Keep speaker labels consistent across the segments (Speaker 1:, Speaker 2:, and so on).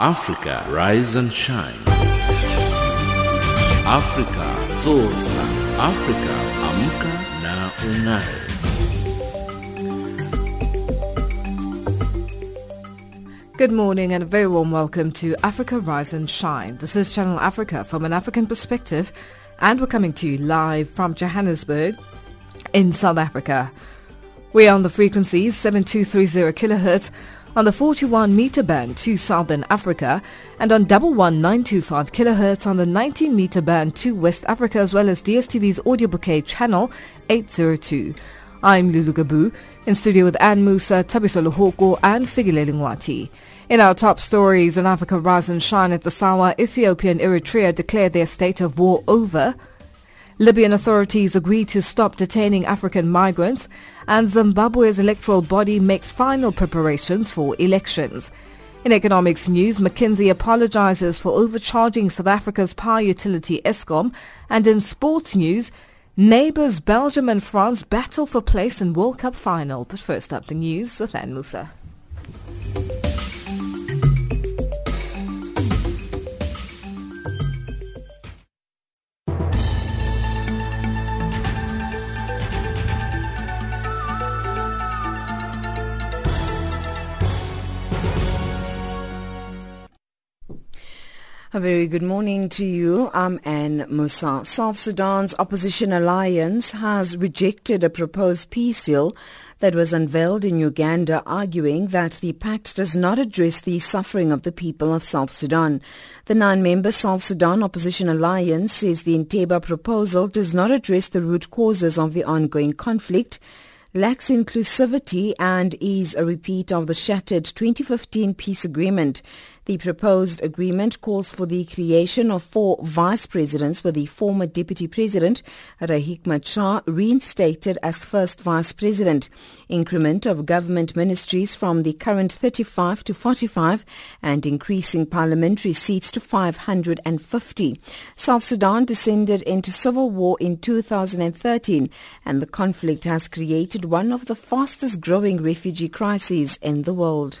Speaker 1: Africa Rise and Shine. Africa Zorza. Africa Amka na Ung'are.
Speaker 2: Good morning and a very warm welcome to Africa Rise and Shine. This is Channel Africa from an African perspective and we're coming to you live from Johannesburg in South Africa. We're on the frequencies 7230 kilohertz on the 41 meter band to Southern Africa and on 11925 kilohertz on the 19 meter band to West Africa as well as DSTV's audio bouquet channel 802. I'm Lulu Gabu in studio with Anne Musa, Tabiso Luhoko and Figile Lingwati. In our top stories on Africa Rise and Shine at the Sawa, Ethiopia and Eritrea declare their state of war over. Libyan authorities agree to stop detaining African migrants and Zimbabwe's electoral body makes final preparations for elections. In economics news, McKinsey apologizes for overcharging South Africa's power utility Eskom. And in sports news, neighbours Belgium and France battle for place in World Cup final. But first up, the news with Anne Musa.
Speaker 3: A very good morning to you. I'm Anne Musa. South Sudan's opposition alliance has rejected a proposed peace deal that was unveiled in Uganda arguing that the pact does not address the suffering of the people of South Sudan. The nine-member South Sudan Opposition Alliance says the Entebbe proposal does not address the root causes of the ongoing conflict lacks inclusivity and is a repeat of the shattered 2015 peace agreement. The proposed agreement calls for the creation of four vice presidents with the former deputy president, Riek Machar, reinstated as first vice president, increment of government ministries from the current 35 to 45 and increasing parliamentary seats to 550. South Sudan descended into civil war in 2013 and the conflict has created one of the fastest growing refugee crises in the world.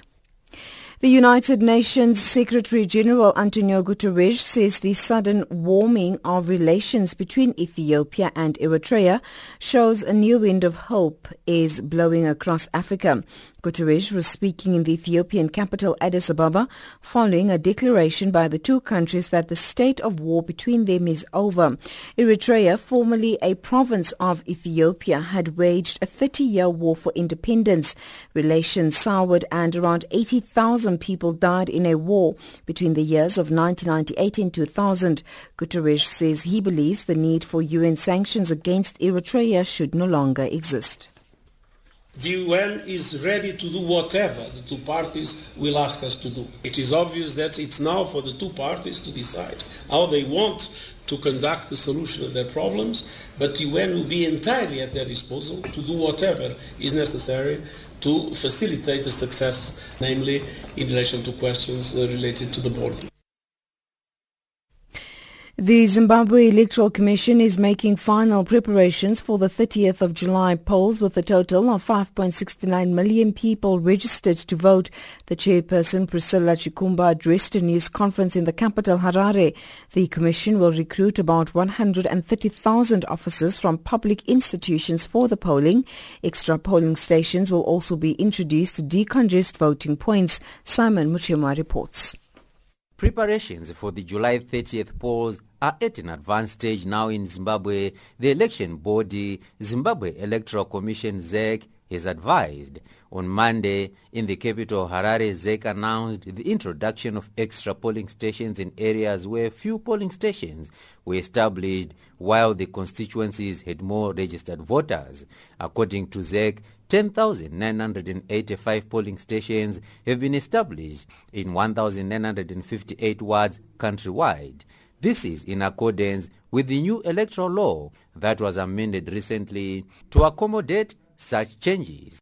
Speaker 3: The United Nations Secretary General Antonio Guterres says the sudden warming of relations between Ethiopia and Eritrea shows a new wind of hope is blowing across Africa. Guterres was speaking in the Ethiopian capital Addis Ababa following a declaration by the two countries that the state of war between them is over. Eritrea, formerly a province of Ethiopia, had waged a 30-year war for independence. Relations soured and around 80,000 people died in a war between the years of 1998 and 2000. Guterres says he believes the need for UN sanctions against Eritrea should no longer exist
Speaker 4: the UN is ready to do whatever the two parties will ask us to do. It is obvious that it's now for the two parties to decide how they want to conduct the solution of their problems, but the UN will be entirely at their disposal to do whatever is necessary to facilitate the success, namely in relation to questions uh, related to the border.
Speaker 3: The Zimbabwe Electoral Commission is making final preparations for the 30th of July polls with a total of 5.69 million people registered to vote. The chairperson Priscilla Chigumba addressed a news conference in the capital Harare. The commission will recruit about 130,000 officers from public institutions for the polling. Extra polling stations will also be introduced to decongest voting points. Simon Muchema reports.
Speaker 5: Preparations for the July 30th polls are at an advanced stage now in Zimbabwe. The election body, Zimbabwe Electoral Commission ZEC, has advised. On Monday, in the capital Harare, ZEC announced the introduction of extra polling stations in areas where few polling stations were established while the constituencies had more registered voters. According to ZEC, 10,985 polling stations have been established in 1,958 wards countrywide. This is in accordance with the new electoral law that was amended recently to accommodate such changes.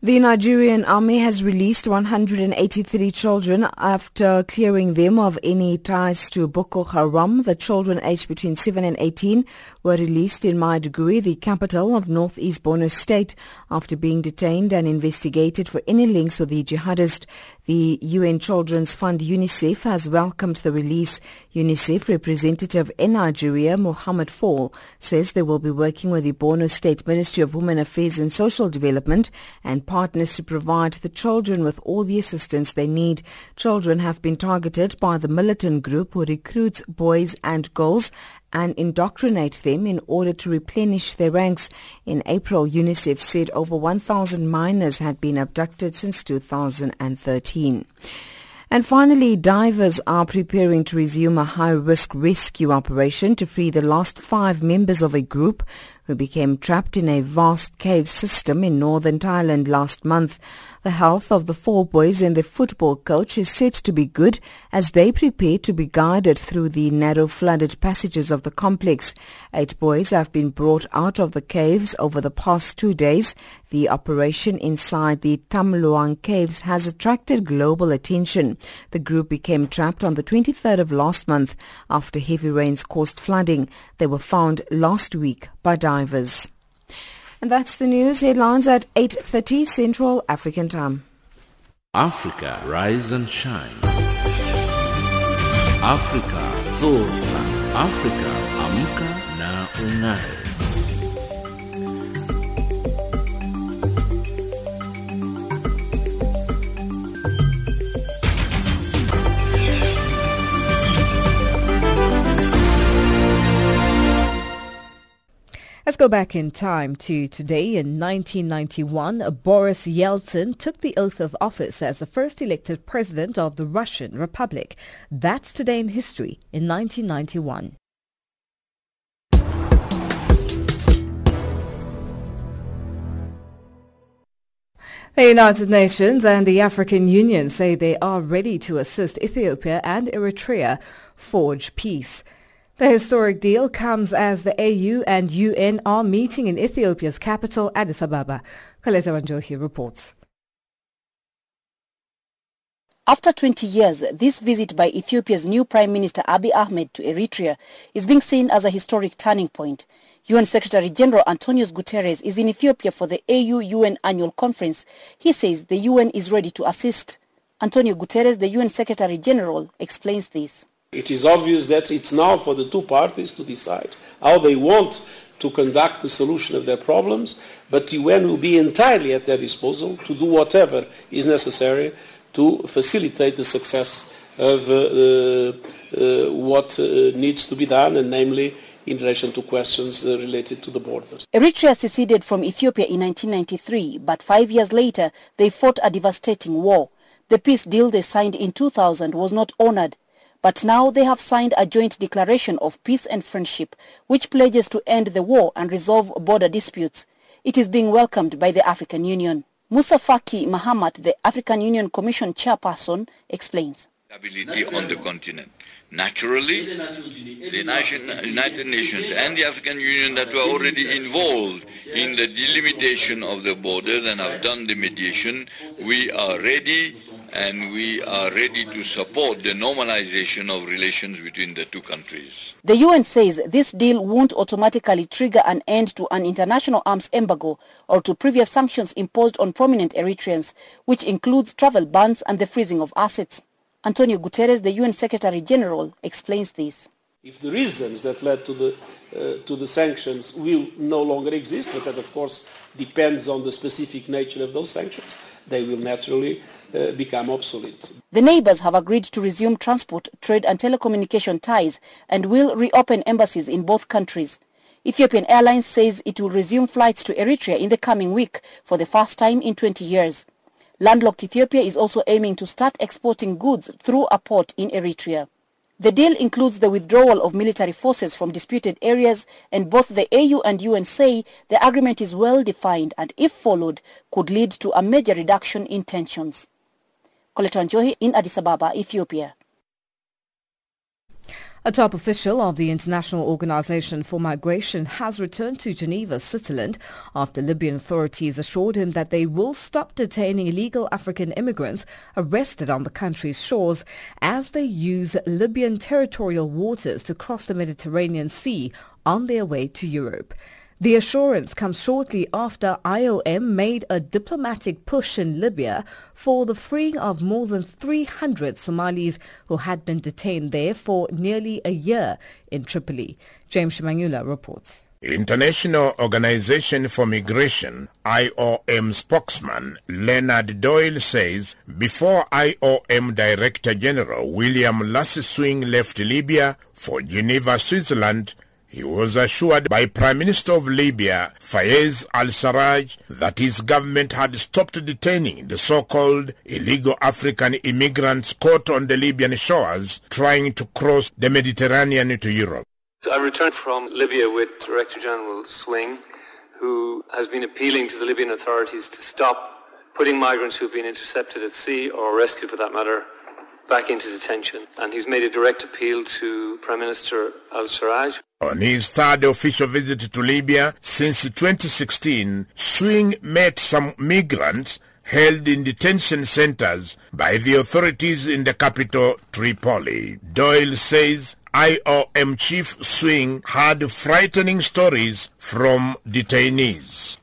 Speaker 3: The Nigerian army has released 183 children after clearing them of any ties to Boko Haram. The children aged between 7 and 18 were released in Maiduguri, the capital of northeast Borno state, after being detained and investigated for any links with the jihadist. The UN Children's Fund UNICEF has welcomed the release. UNICEF representative in Nigeria, Mohammed Fall, says they will be working with the Borno State Ministry of Women Affairs and Social Development and partners to provide the children with all the assistance they need. Children have been targeted by the militant group who recruits boys and girls and indoctrinate them in order to replenish their ranks. In April, UNICEF said over 1,000 minors had been abducted since 2013. And finally, divers are preparing to resume a high-risk rescue operation to free the last five members of a group who became trapped in a vast cave system in northern Thailand last month. The health of the four boys and the football coach is said to be good as they prepare to be guided through the narrow flooded passages of the complex. Eight boys have been brought out of the caves over the past two days. The operation inside the Tham Luang caves has attracted global attention. The group became trapped on the 23rd of last month after heavy rains caused flooding. They were found last week by divers. And that's the news headlines at 8.30 Central African Time.
Speaker 1: Africa, rise and shine. Africa, zorka. Africa, amka na ungae.
Speaker 2: Let's go back in time to today. In 1991, Boris Yeltsin took the oath of office as the first elected president of the Russian Republic. That's today in history in 1991. The United Nations and the African Union say they are ready to assist Ethiopia and Eritrea forge peace. The historic deal comes as the AU and UN are meeting in Ethiopia's capital, Addis Ababa. Coletta Wanjohi reports.
Speaker 6: After 20 years, this visit by Ethiopia's new Prime Minister Abiy Ahmed to Eritrea is being seen as a historic turning point. UN Secretary General Antonio Guterres is in Ethiopia for the AU-UN annual conference. He says the UN is ready to assist. Antonio Guterres, the UN Secretary General, explains this.
Speaker 4: It is obvious that it's now for the two parties to decide how they want to conduct the solution of their problems, but the UN will be entirely at their disposal to do whatever is necessary to facilitate the success of uh, uh, what uh, needs to be done, and namely in relation to questions uh, related to the borders.
Speaker 6: Eritrea seceded from Ethiopia in 1993, but five years later they fought a devastating war. The peace deal they signed in 2000 was not honored. But now they have signed a joint declaration of peace and friendship, which pledges to end the war and resolve border disputes. It is being welcomed by the African Union. Musa Faki Mahamat, the African Union Commission chairperson, explains.
Speaker 7: Stability on the continent. Naturally, the United Nations and the African Union that were already involved in the delimitation of the borders and have done the mediation, we are ready and we are ready to support the normalization of relations between the two countries.
Speaker 6: The UN says this deal won't automatically trigger an end to an international arms embargo or to previous sanctions imposed on prominent Eritreans, which includes travel bans and the freezing of assets. Antonio Guterres, the UN Secretary General, explains this.
Speaker 4: If the reasons that led to the, uh, to the sanctions will no longer exist, but that of course depends on the specific nature of those sanctions, they will naturally uh, become obsolete.
Speaker 6: The neighbors have agreed to resume transport, trade and telecommunication ties and will reopen embassies in both countries. Ethiopian Airlines says it will resume flights to Eritrea in the coming week for the first time in 20 years. Landlocked Ethiopia is also aiming to start exporting goods through a port in Eritrea. The deal includes the withdrawal of military forces from disputed areas and both the AU and UN say the agreement is well defined and if followed could lead to a major reduction in tensions. Coletta Wanjohi in Addis Ababa, Ethiopia.
Speaker 2: A top official of the International Organization for Migration has returned to Geneva, Switzerland, after Libyan authorities assured him that they will stop detaining illegal African immigrants arrested on the country's shores as they use Libyan territorial waters to cross the Mediterranean Sea on their way to Europe. The assurance comes shortly after IOM made a diplomatic push in Libya for the freeing of more than 300 Somalis who had been detained there for nearly a year in Tripoli. James Shimanyula reports.
Speaker 8: International Organization for Migration, IOM spokesman Leonard Doyle says before IOM Director General William Lacy Swing left Libya for Geneva, Switzerland, he was assured by Prime Minister of Libya, Fayez al-Sarraj, that his government had stopped detaining the so-called illegal African immigrants caught on the Libyan shores trying to cross the Mediterranean to Europe.
Speaker 9: I returned from Libya with Director General Swing, who has been appealing to the Libyan authorities to stop putting migrants who have been intercepted at sea or rescued for that matter back into detention. And he's made a direct appeal to Prime Minister al-Sarraj.
Speaker 8: On his third official visit to Libya since 2016, Swing met some migrants held in detention centers by the authorities in the capital, Tripoli. Doyle says IOM chief Swing had frightening stories from detainees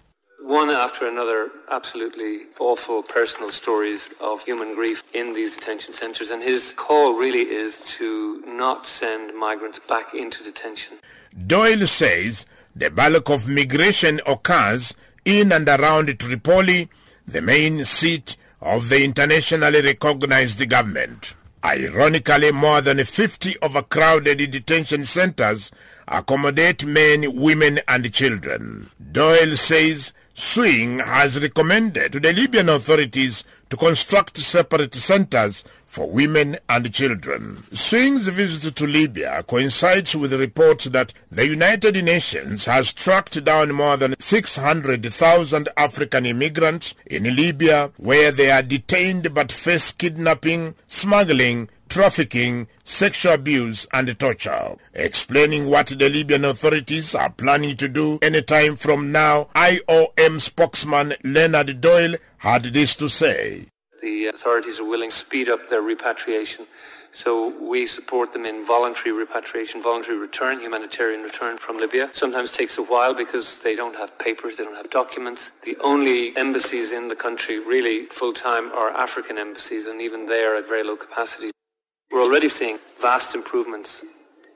Speaker 9: one after another absolutely awful personal stories of human grief in these detention centres and his call really is to not send migrants back into detention.
Speaker 8: Doyle says the bulk of migration occurs in and around Tripoli, the main seat of the internationally recognized government. Ironically, more than 50 overcrowded detention centers accommodate men, women and children. Doyle says Swing has recommended to the Libyan authorities to construct separate centers for women and children. Swing's visit to Libya coincides with reports that the United Nations has tracked down more than 600,000 African immigrants in Libya where they are detained but face kidnapping, smuggling, trafficking, sexual abuse and torture. Explaining what the Libyan authorities are planning to do anytime from now, IOM spokesman Leonard Doyle had this to say.
Speaker 9: The authorities are willing to speed up their repatriation. So we support them in voluntary repatriation, voluntary return, humanitarian return from Libya. Sometimes takes a while because they don't have papers, they don't have documents. The only embassies in the country really full-time are African embassies and even they are at very low capacity. We're already seeing vast improvements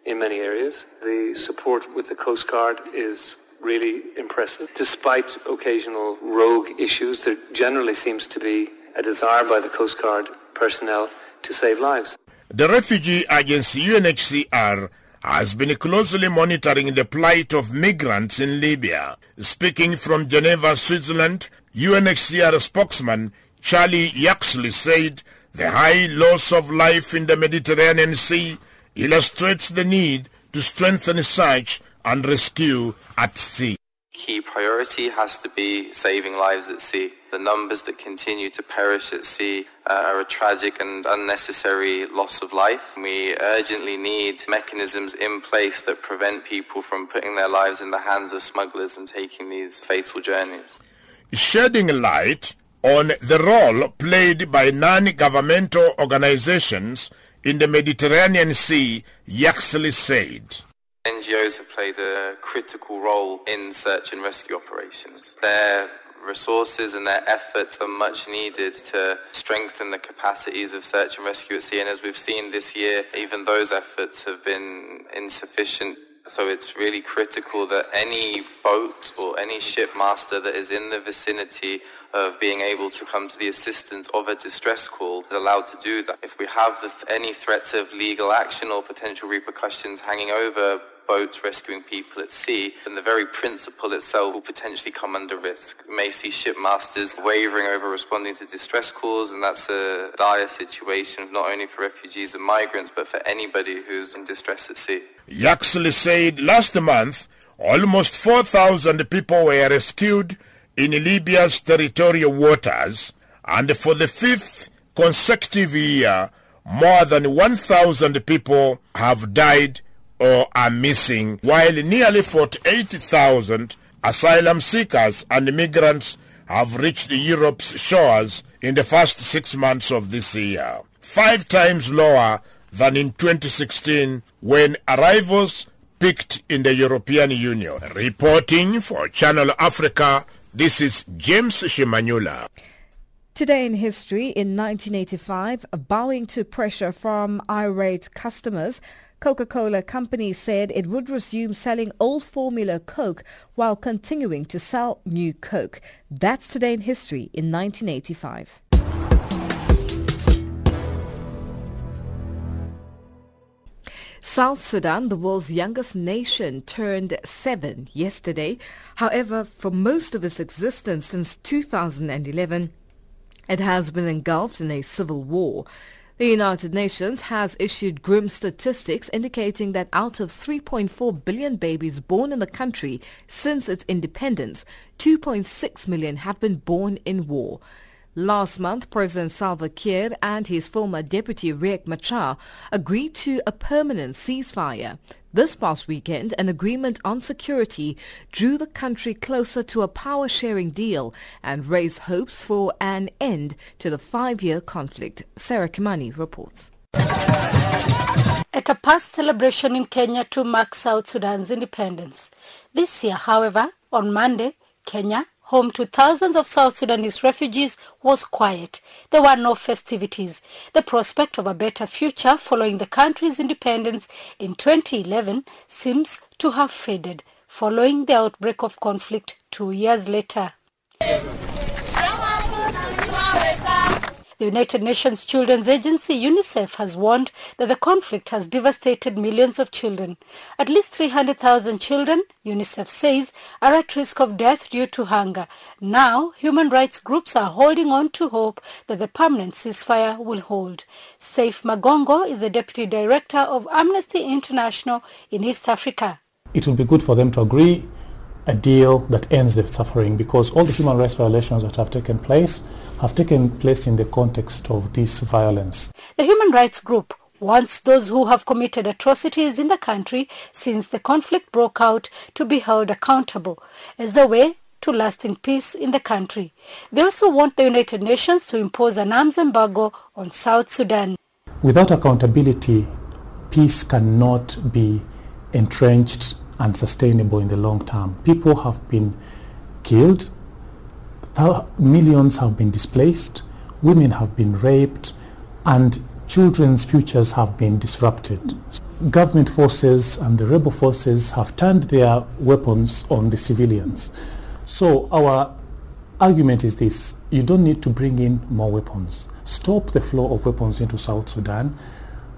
Speaker 9: in many areas. The support with the Coast Guard is really impressive. Despite occasional rogue issues, there generally seems to be a desire by the Coast Guard personnel to save lives.
Speaker 8: The refugee agency UNHCR has been closely monitoring the plight of migrants in Libya. Speaking from Geneva, Switzerland, UNHCR spokesman Charlie Yaxley said the high loss of life in the Mediterranean Sea illustrates the need to strengthen search and rescue at sea.
Speaker 10: Key priority has to be saving lives at sea. The numbers that continue to perish at sea uh, are a tragic and unnecessary loss of life. We urgently need mechanisms in place that prevent people from putting their lives in the hands of smugglers and taking these fatal journeys.
Speaker 8: Shedding light on the role played by non-governmental organizations in the Mediterranean Sea, Yaxley said.
Speaker 10: NGOs have played a critical role in search and rescue operations. Their resources and their efforts are much needed to strengthen the capacities of search and rescue at sea. And as we've seen this year, even those efforts have been insufficient so it's really critical that any boat or any shipmaster that is in the vicinity of being able to come to the assistance of a distress call is allowed to do that. If we have any threats of legal action or potential repercussions hanging over boats rescuing people at sea, then the very principle itself will potentially come under risk. We may see shipmasters wavering over responding to distress calls, and that's a dire situation not only for refugees and migrants, but for anybody who's in distress at sea.
Speaker 8: Yaxley said last month almost 4,000 people were rescued in Libya's territorial waters, and for the fifth consecutive year, more than 1,000 people have died or are missing, while nearly 48,000 asylum seekers and migrants have reached Europe's shores in the first six months of this year, five times lower than in 2016 when arrivals peaked in the European Union. Reporting for Channel Africa, this is James Shimanyula.
Speaker 2: Today in history, in 1985, bowing to pressure from irate customers, Coca-Cola Company said it would resume selling old formula Coke while continuing to sell new Coke. That's today in history in 1985. South Sudan, the world's youngest nation, turned seven yesterday. However, for most of its existence since 2011, it has been engulfed in a civil war. The United Nations has issued grim statistics indicating that out of 3.4 billion babies born in the country since its independence, 2.6 million have been born in war. Last month, President Salva Kiir and his former deputy Riek Machar agreed to a permanent ceasefire. This past weekend, an agreement on security drew the country closer to a power-sharing deal and raised hopes for an end to the five-year conflict. Sarah Kimani reports.
Speaker 11: At a past celebration in Kenya to mark South Sudan's independence. This year, however, on Monday, Kenya home to thousands of South Sudanese refugees, was quiet. There were no festivities. The prospect of a better future following the country's independence in 2011 seems to have faded following the outbreak of conflict two years later. The United Nations Children's Agency, UNICEF, has warned that the conflict has devastated millions of children. At least 300,000 children, UNICEF says, are at risk of death due to hunger. Now, human rights groups are holding on to hope that the permanent ceasefire will hold. Seif Magango is the Deputy Director of Amnesty International in East Africa.
Speaker 12: It will be good for them to agree a deal that ends the suffering because all the human rights violations that have taken place have taken place in the context of this violence.
Speaker 11: The human rights group wants those who have committed atrocities in the country since the conflict broke out to be held accountable as a way to lasting peace in the country. They also want the United Nations to impose an arms embargo on South Sudan.
Speaker 12: Without accountability, peace cannot be entrenched and sustainable in the long term. People have been killed, millions have been displaced, women have been raped, and children's futures have been disrupted. Government forces and the rebel forces have turned their weapons on the civilians. So our argument is this, you don't need to bring in more weapons. Stop the flow of weapons into South Sudan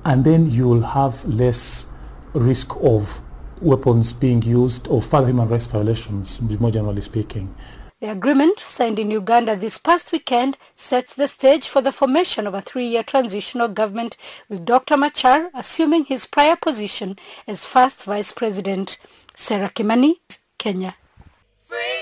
Speaker 12: and then you will have less risk of weapons being used or further human rights violations, more generally speaking.
Speaker 11: The agreement signed in Uganda this past weekend sets the stage for the formation of a three-year transitional government with Dr. Machar assuming his prior position as first vice president. Sarah Kimani, Kenya. Free, free,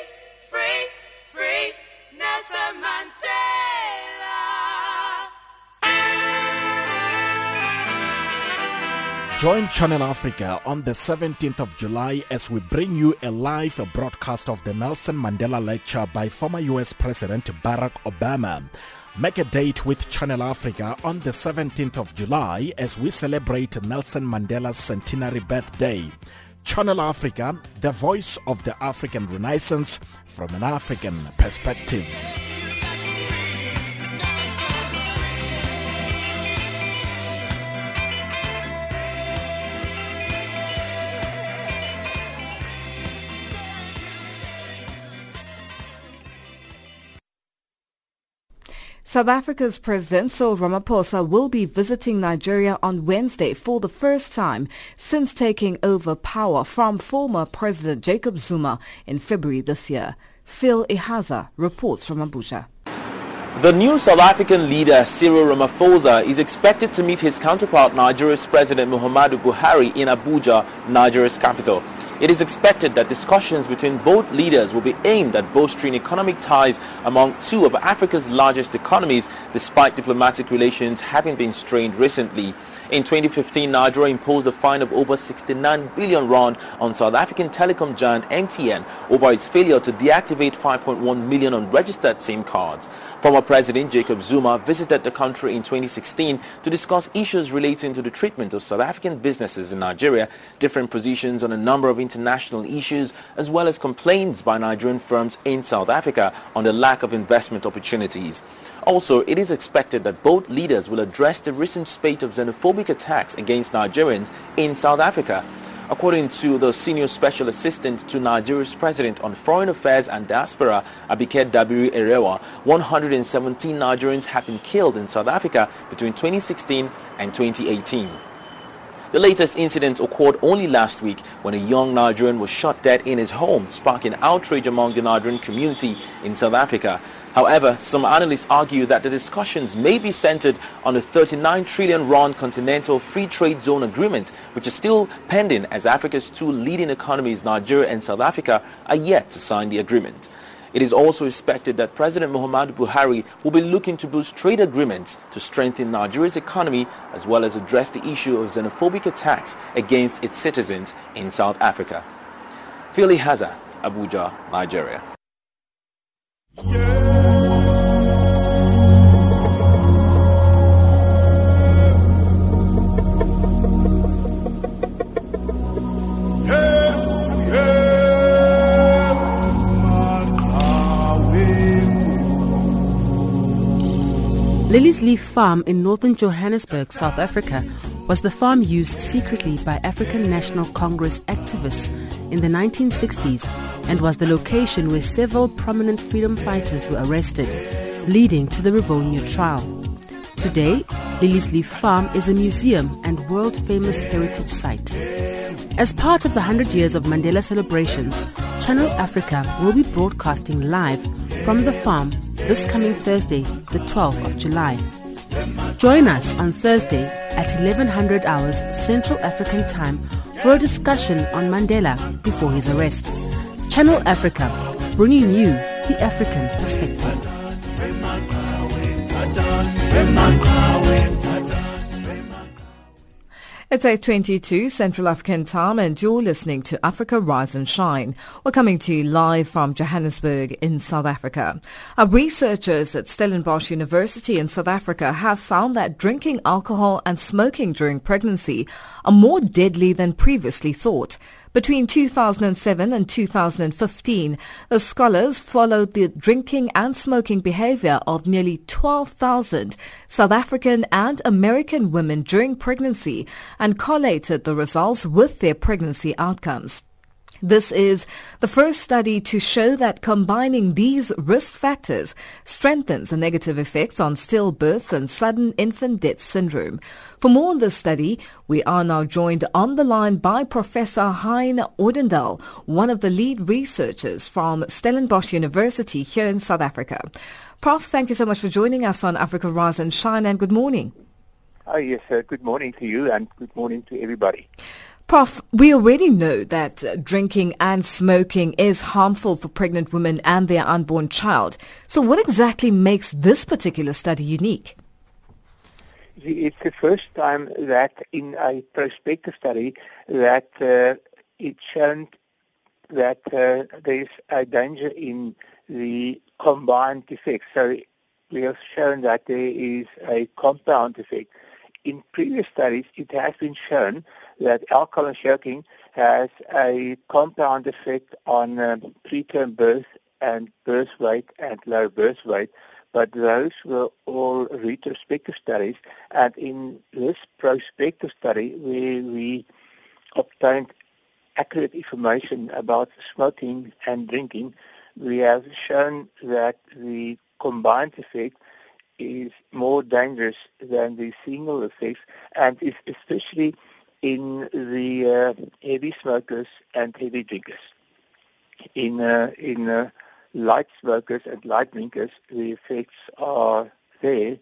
Speaker 13: Join Channel Africa on the 17th of July as we bring you a live broadcast of the Nelson Mandela Lecture by former US President Barack Obama. Make a date with Channel Africa on the 17th of July as we celebrate Nelson Mandela's centenary birthday. Channel Africa, the voice of the African Renaissance from an African perspective.
Speaker 2: South Africa's President Cyril Ramaphosa will be visiting Nigeria on Wednesday for the first time since taking over power from former President Jacob Zuma in February this year. Phil Ihaza reports from Abuja.
Speaker 14: The new South African leader Cyril Ramaphosa is expected to meet his counterpart Nigeria's President Muhammadu Buhari in Abuja, Nigeria's capital. It is expected that discussions between both leaders will be aimed at bolstering economic ties among two of Africa's largest economies despite diplomatic relations having been strained recently. In 2015, Nigeria imposed a fine of over 69 billion rand on South African telecom giant MTN over its failure to deactivate 5.1 million unregistered SIM cards. Former President Jacob Zuma visited the country in 2016 to discuss issues relating to the treatment of South African businesses in Nigeria, different positions on a number of international issues, as well as complaints by Nigerian firms in South Africa on the lack of investment opportunities. Also, it is expected that both leaders will address the recent spate of xenophobic attacks against Nigerians in South Africa. According to the senior special assistant to Nigeria's president on foreign affairs and diaspora, Abike Dabiri Erewa, 117 Nigerians have been killed in South Africa between 2016 and 2018. The latest incident occurred only last week when a young Nigerian was shot dead in his home, sparking outrage among the Nigerian community in South Africa. However, some analysts argue that the discussions may be centered on the 39 trillion rand continental free trade zone agreement, which is still pending as Africa's two leading economies, Nigeria and South Africa, are yet to sign the agreement. It is also expected that President Muhammadu Buhari will be looking to boost trade agreements to strengthen Nigeria's economy as well as address the issue of xenophobic attacks against its citizens in South Africa. Phil Ihaza, Abuja, Nigeria.
Speaker 15: Liliesleaf Farm in northern Johannesburg, South Africa, was the farm used secretly by African National Congress activists in the 1960s and was the location where several prominent freedom fighters were arrested, leading to the Rivonia trial. Today, Liliesleaf Farm is a museum and world-famous heritage site. As part of the 100 years of Mandela celebrations, Channel Africa will be broadcasting live from the farm this coming Thursday, the 12th of July. Join us on Thursday at 1100 hours Central African Time for a discussion on Mandela before his arrest. Channel Africa, bringing you the African perspective.
Speaker 2: It's 8.22 Central African time and you're listening to Africa Rise and Shine. We're coming to you live from Johannesburg in South Africa. Our researchers at Stellenbosch University in South Africa have found that drinking alcohol and smoking during pregnancy are more deadly than previously thought. Between 2007 and 2015, the scholars followed the drinking and smoking behavior of nearly 12,000 South African and American women during pregnancy and collated the results with their pregnancy outcomes. This is the first study to show that combining these risk factors strengthens the negative effects on stillbirths and sudden infant death syndrome. For more on this study, we are now joined on the line by Professor Hein Odendaal, one of the lead researchers from Stellenbosch University here in South Africa. Prof, thank you so much for joining us on Africa Rise and Shine and good morning.
Speaker 16: Oh, yes, uh, good morning to you and good morning to everybody.
Speaker 2: Prof, we already know that uh, drinking and smoking is harmful for pregnant women and their unborn child. So what exactly makes this particular study unique?
Speaker 16: It's the first time that in a prospective study that uh, it's shown that uh, there's a danger in the combined effects. So we have shown that there is a compound effect. In previous studies, it has been shown that alcohol and smoking has a compound effect on um, preterm birth and birth weight and low birth weight, but those were all retrospective studies. And in this prospective study, where we obtained accurate information about smoking and drinking, we have shown that the combined effect is more dangerous than the single effect and is especially in the uh, heavy smokers and heavy drinkers. In uh, in uh, light smokers and light drinkers, the effects are there,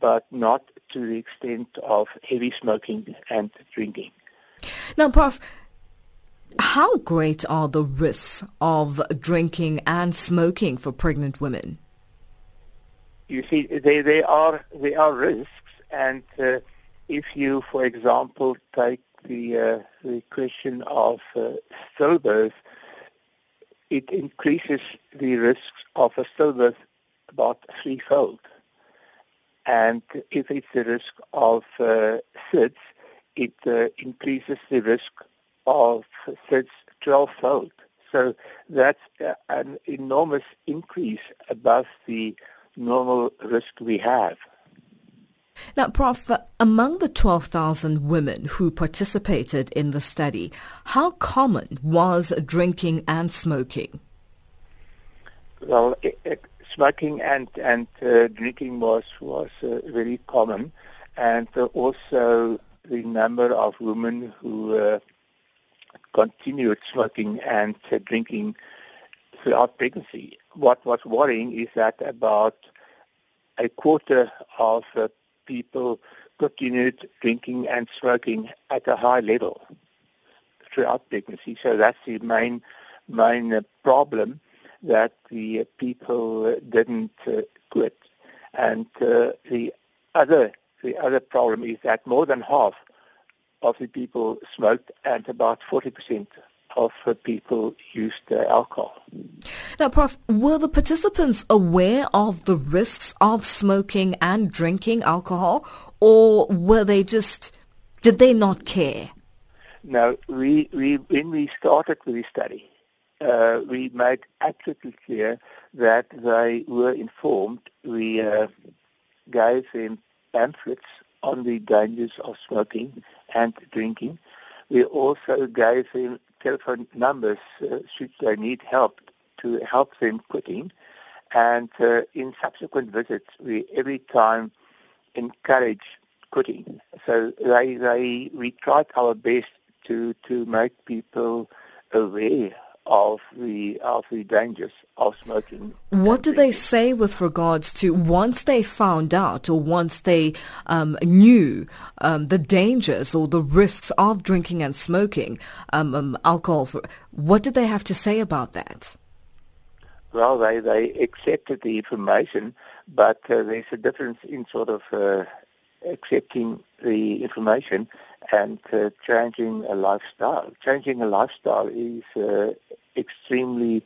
Speaker 16: but not to the extent of heavy smoking and drinking.
Speaker 2: Now, Prof, How great are the risks of drinking and smoking for pregnant women?
Speaker 16: You see, there, there are there are risks, and uh, if you, for example, take the uh, the question of uh, stillbirth, it increases the risks of a stillbirth about threefold. And if it's the risk of uh, SIDS, it uh, increases the risk of SIDS 12-fold. So that's an enormous increase above the normal risk we have.
Speaker 2: Now, Prof, among the 12,000 women who participated in the study, how common was drinking and smoking?
Speaker 16: Well, it, it, smoking and and uh, drinking was was uh, very common, and uh, also the number of women who uh, continued smoking and drinking throughout pregnancy. What was worrying is that about a quarter of uh, people continued drinking and smoking at a high level throughout pregnancy. So that's the main main problem that the people didn't uh, quit. And uh, the other the other problem is that more than half of the people smoked and about 40% of people used alcohol.
Speaker 2: Now, Prof, were the participants aware of the risks of smoking and drinking alcohol, or were they just, did they not care?
Speaker 16: No, we, we when we started with the study, uh, we made absolutely clear that they were informed. We uh, gave them pamphlets on the dangers of smoking and drinking. We also gave them telephone numbers uh, should they need help to help them quitting. And uh, in subsequent visits, we every time encourage quitting. So they, they, we tried our best to, to make people aware of the of the dangers of smoking.
Speaker 2: What do they say with regards to once they found out or once they um, knew um, the dangers or the risks of drinking and smoking um, um alcohol? For, what did they have to say about that?
Speaker 16: Well, they they accepted the information, but uh, there's a difference in sort of uh, accepting the information and uh, changing a lifestyle. Changing a lifestyle is uh, extremely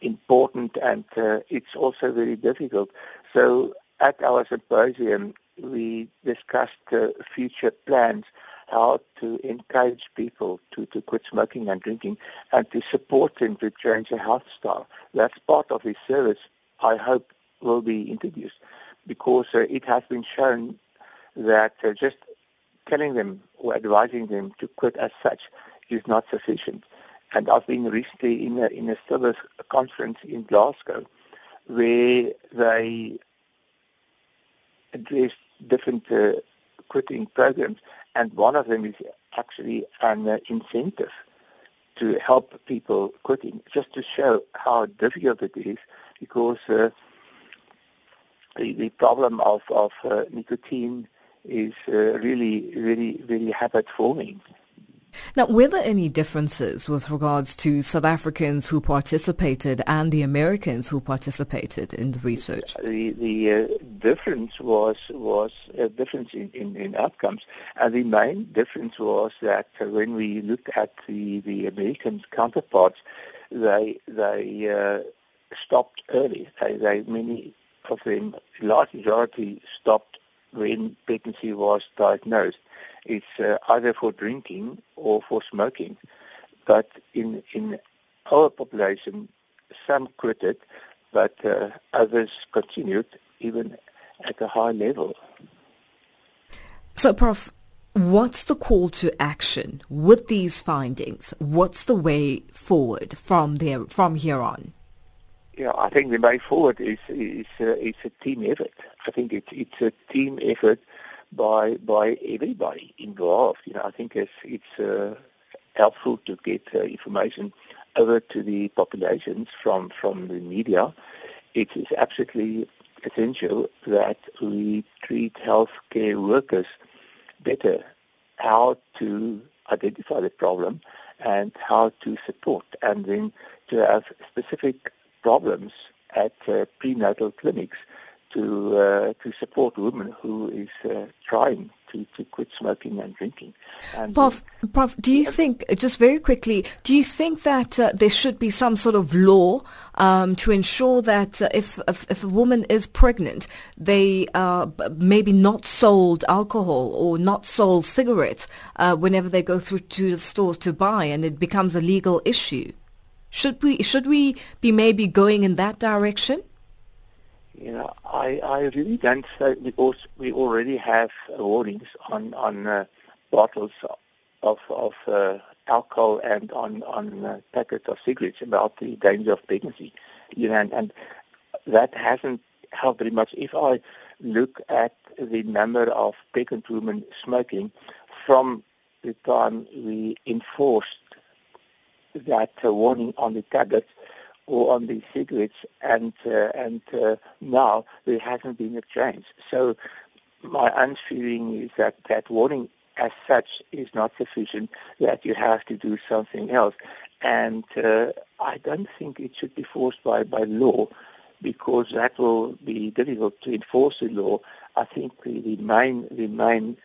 Speaker 16: important and uh, it's also very difficult. So at our symposium, we discussed uh, future plans how to encourage people to, to quit smoking and drinking and to support them to change their health style. That's part of this service I hope will be introduced because uh, it has been shown that uh, just telling them or advising them to quit as such is not sufficient. And I've been recently in a, in a service conference in Glasgow where they addressed different uh, quitting programs, and one of them is actually an uh, incentive to help people quitting, just to show how difficult it is, because uh, the, the problem of, of uh, nicotine is uh, really, really, really habit forming.
Speaker 2: Now, were there any differences with regards to South Africans who participated and the Americans who participated in the research?
Speaker 16: The, the uh, difference was was a difference in, in, in, outcomes, and the main difference was that uh, when we looked at the, the American counterparts, they they uh, stopped early. They, they many of them, large majority, stopped when pregnancy was diagnosed. It's uh, either for drinking or for smoking. But in, in our population, some quit it, but uh, others continued even at a high level.
Speaker 2: So, Prof, what's the call to action with these findings? What's the way forward from there from here on?
Speaker 16: Yeah, I think the way forward is is uh, a team effort. I think it's it's a team effort by by everybody involved. You know, I think it's it's uh, helpful to get uh, information over to the populations from from the media. It is absolutely essential that we treat healthcare workers better. How to identify the problem and how to support, and then to have specific problems at uh, prenatal clinics to uh, to support women who is uh, trying to, to quit smoking and drinking. And
Speaker 2: Prof, Prof, do you think, just very quickly, do you think that uh, there should be some sort of law um, to ensure that uh, if, if, if a woman is pregnant, they uh, maybe not sold alcohol or not sold cigarettes uh, whenever they go through to the stores to buy, and it becomes a legal issue? Should we should we be maybe going in that direction?
Speaker 16: You know, I, I really don't say because we already have warnings on on uh, bottles of of uh, alcohol and on on uh, packets of cigarettes about the danger of pregnancy. You know, and, and that hasn't helped very much. If I look at the number of pregnant women smoking from the time we enforced that uh, warning on the tablets or on the cigarettes, and uh, and uh, now there hasn't been a change. So my feeling is that that warning as such is not sufficient, that you have to do something else. And uh, I don't think it should be forced by, by law because that will be difficult to enforce the law. I think the, the main the main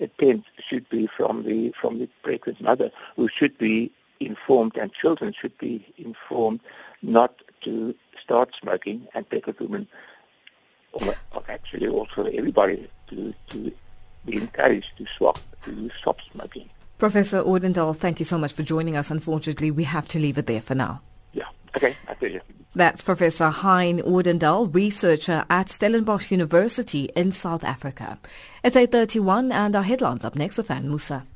Speaker 16: attempt should be from the from the pregnant mother who should be informed and children should be informed not to start smoking and pregnant women or, or actually also everybody to, to be encouraged to swap to stop smoking.
Speaker 2: Professor Odendaal, thank you so much for joining us. Unfortunately, we have to leave it there for now.
Speaker 16: Okay. Pleasure.
Speaker 2: That's Professor Hein Odendaal, researcher at Stellenbosch University in South Africa. It's 8.31 and our headlines up next with Anne Musa.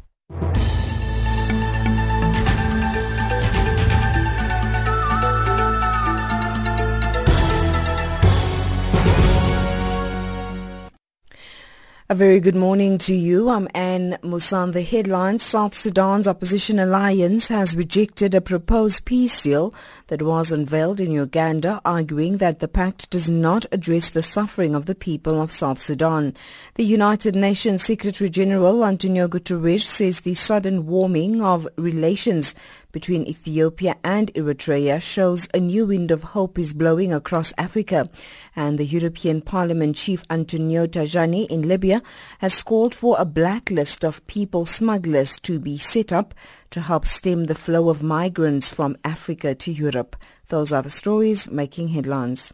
Speaker 3: A very good morning to you. I'm Anne Musan. The headlines, South Sudan's opposition alliance has rejected a proposed peace deal that was unveiled in Uganda, arguing that the pact does not address the suffering of the people of South Sudan. The United Nations Secretary General Antonio Guterres says the sudden warming of relations between Ethiopia and Eritrea shows a new wind of hope is blowing across Africa. And the European Parliament Chief Antonio Tajani in Libya has called for a blacklist of people smugglers to be set up to help stem the flow of migrants from Africa to Europe. Those are the stories making headlines.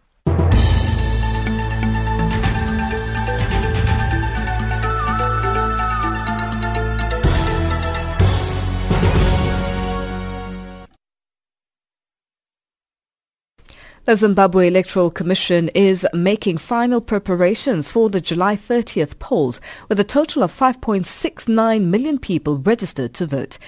Speaker 2: The Zimbabwe Electoral Commission is making final preparations for the July 30th polls, with a total of 5.69 million people registered to vote.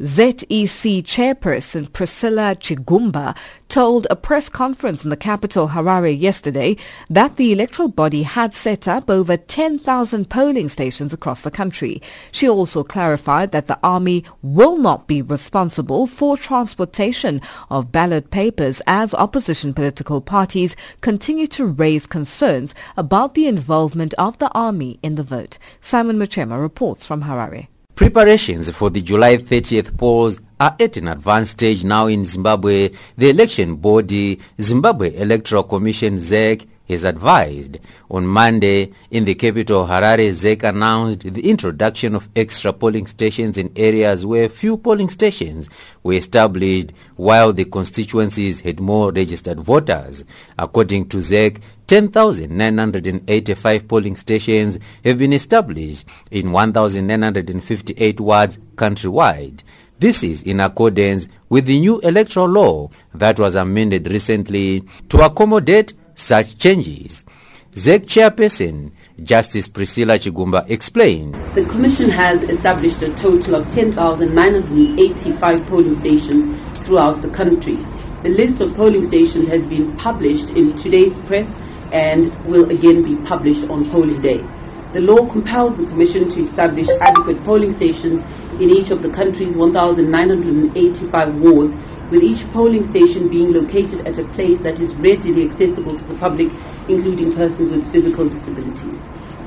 Speaker 2: ZEC chairperson Priscilla Chigumba told a press conference in the capital Harare yesterday that the electoral body had set up over 10,000 polling stations across the country. She also clarified that the army will not be responsible for transportation of ballot papers as opposition political parties continue to raise concerns about the involvement of the army in the vote. Simon Muchemwa reports from Harare.
Speaker 5: Preparations for the July 30th polls are at an advanced stage now in Zimbabwe. The election body, Zimbabwe Electoral Commission ZEC, has advised. On Monday, in the capital Harare, ZEC announced the introduction of extra polling stations in areas where few polling stations were established while the constituencies had more registered voters. According to ZEC, 10,985 polling stations have been established in 1,958 wards countrywide. This is in accordance with the new electoral law that was amended recently to accommodate such changes. ZEC chairperson Justice Priscilla Chigumba explained.
Speaker 17: The Commission has established a total of 10,985 polling stations throughout the country. The list of polling stations has been published in today's press and will again be published on polling day. The law compels the Commission to establish adequate polling stations in each of the country's 1,985 wards, with each polling station being located at a place that is readily accessible to the public, including persons with physical disabilities.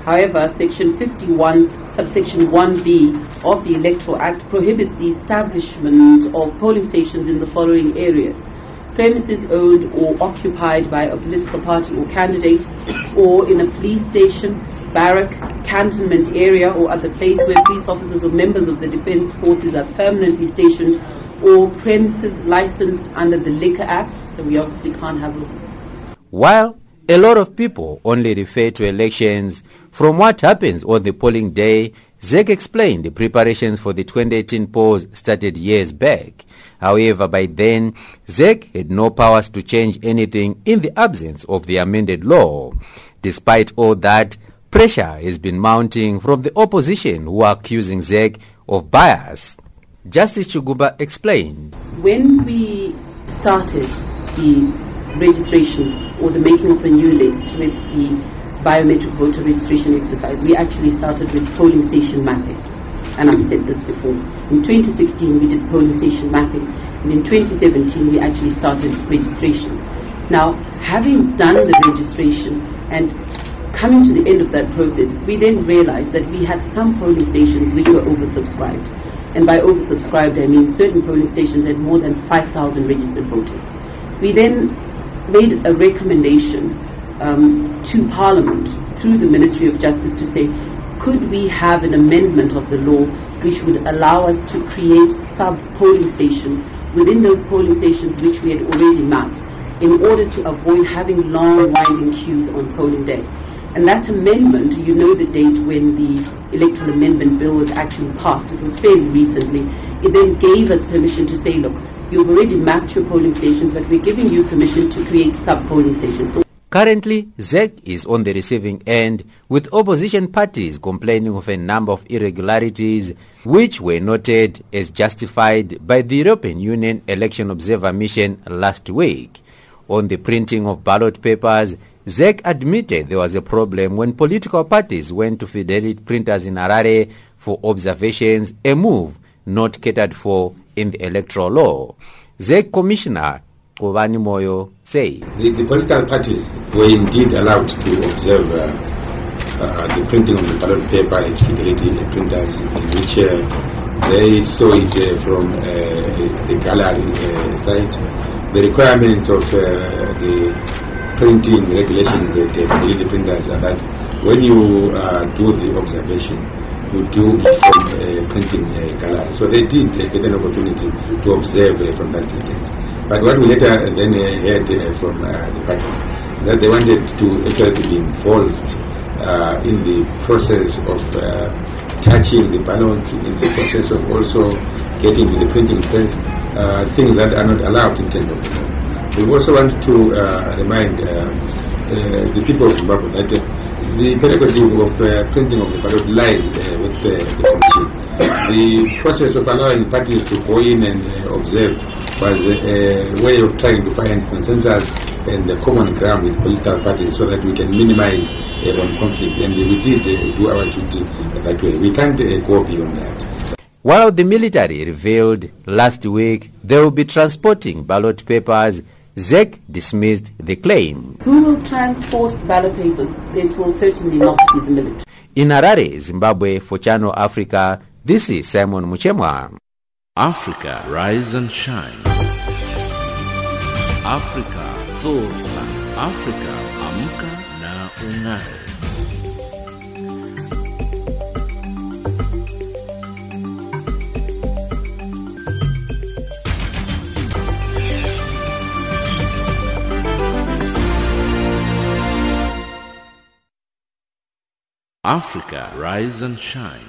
Speaker 17: However, Section 51, subsection 1b of the Electoral Act prohibits the establishment of polling stations in the following areas. Premises owned or occupied by a political party or candidate, or in a police station, barrack, cantonment area, or other place where police officers or members of the defense forces are permanently stationed, or premises licensed under the Liquor Act, so we obviously can't have
Speaker 5: While a lot of people only refer to elections from what happens on the polling day, ZEC explained the preparations for the 2018 polls started years back. However, by then, ZEC had no powers to change anything in the absence of the amended law. Despite all that, pressure has been mounting from the opposition who are accusing ZEC of bias. Justice Chigumba explained.
Speaker 17: When we started the registration or the making of a new list with the biometric voter registration exercise, we actually started with polling station mapping. And I've said this before. In 2016, we did polling station mapping. And in 2017, we actually started registration. Now, having done the registration and coming to the end of that process, we then realized that we had some polling stations which were oversubscribed. And by oversubscribed, I mean certain polling stations had more than 5,000 registered voters. We then made a recommendation um, to Parliament through the Ministry of Justice to say, could we have an amendment of the law which would allow us to create sub-polling stations within those polling stations which we had already mapped in order to avoid having long winding queues on polling day. And that amendment, you know the date when the electoral amendment bill was actually passed, it was fairly recently, it then gave us permission to say, look, you've already mapped your polling stations, but we're giving you permission to create sub-polling stations. So
Speaker 5: Currently, ZEC is on the receiving end, with opposition parties complaining of a number of irregularities which were noted as justified by the European Union Election Observer Mission last week. On the printing of ballot papers, ZEC admitted there was a problem when political parties went to Fidelity printers in Harare for observations, a move not catered for in the electoral law. ZEC Commissioner Qhubani Moyo say.
Speaker 18: The, the, political parties were indeed allowed to observe uh, uh, the printing of the ballot paper at Fidelity printers in which uh, they saw it uh, from uh, the gallery uh, site. The requirements of the printing regulations at Fidelity printers are that when you do the observation, you do it from a printing gallery. So they did get an opportunity to observe from that distance. But what we later then uh, heard uh, from uh, the parties that they wanted to actually be involved uh, in the process of uh, touching the ballot, in the process of also getting the printing press, uh, things that are not allowed in of. We also want to remind the people of Zimbabwe that the pedagogy of printing of the ballot lies with the, the commission. The process of allowing parties to go in and observe was a, a, way of trying to find consensus and a common ground with political parties so that we can minimize uh, on conflict. And we did uh, do our duty that way. We can't uh, go beyond that.
Speaker 5: While the military revealed last week they will be transporting ballot papers, ZEC dismissed the claim.
Speaker 17: Who will transport ballot papers? It will certainly not be the military.
Speaker 5: In Harare, Zimbabwe, for Channel Africa, this is Simon Muchemwa.
Speaker 1: Africa, rise and shine. Africa, zorka. Africa, amka na ung'are. Africa, rise and shine.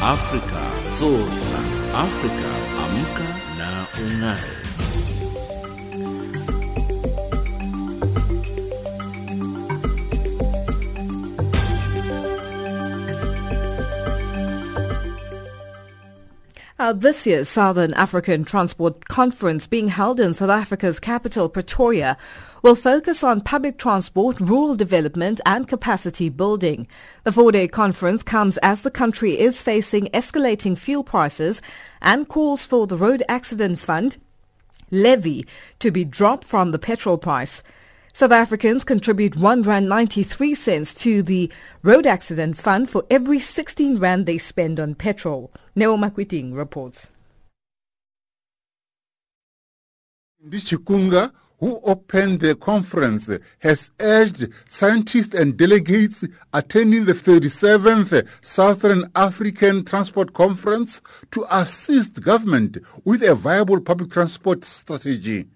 Speaker 1: Africa, zorka. Africa, amka na.
Speaker 2: Uh, this year's Southern African Transport Conference being held in South Africa's capital, Pretoria, will focus on public transport, rural development and capacity building. The four-day conference comes as the country is facing escalating fuel prices and calls for the Road Accident Fund levy to be dropped from the petrol price. South Africans contribute 1 rand 93 cents to the road accident fund for every 16 rand they spend on petrol. Neo Makwiting reports.
Speaker 19: Chikunga, who opened the conference, has urged scientists and delegates attending the 37th Southern African Transport Conference to assist government with a viable public transport strategy.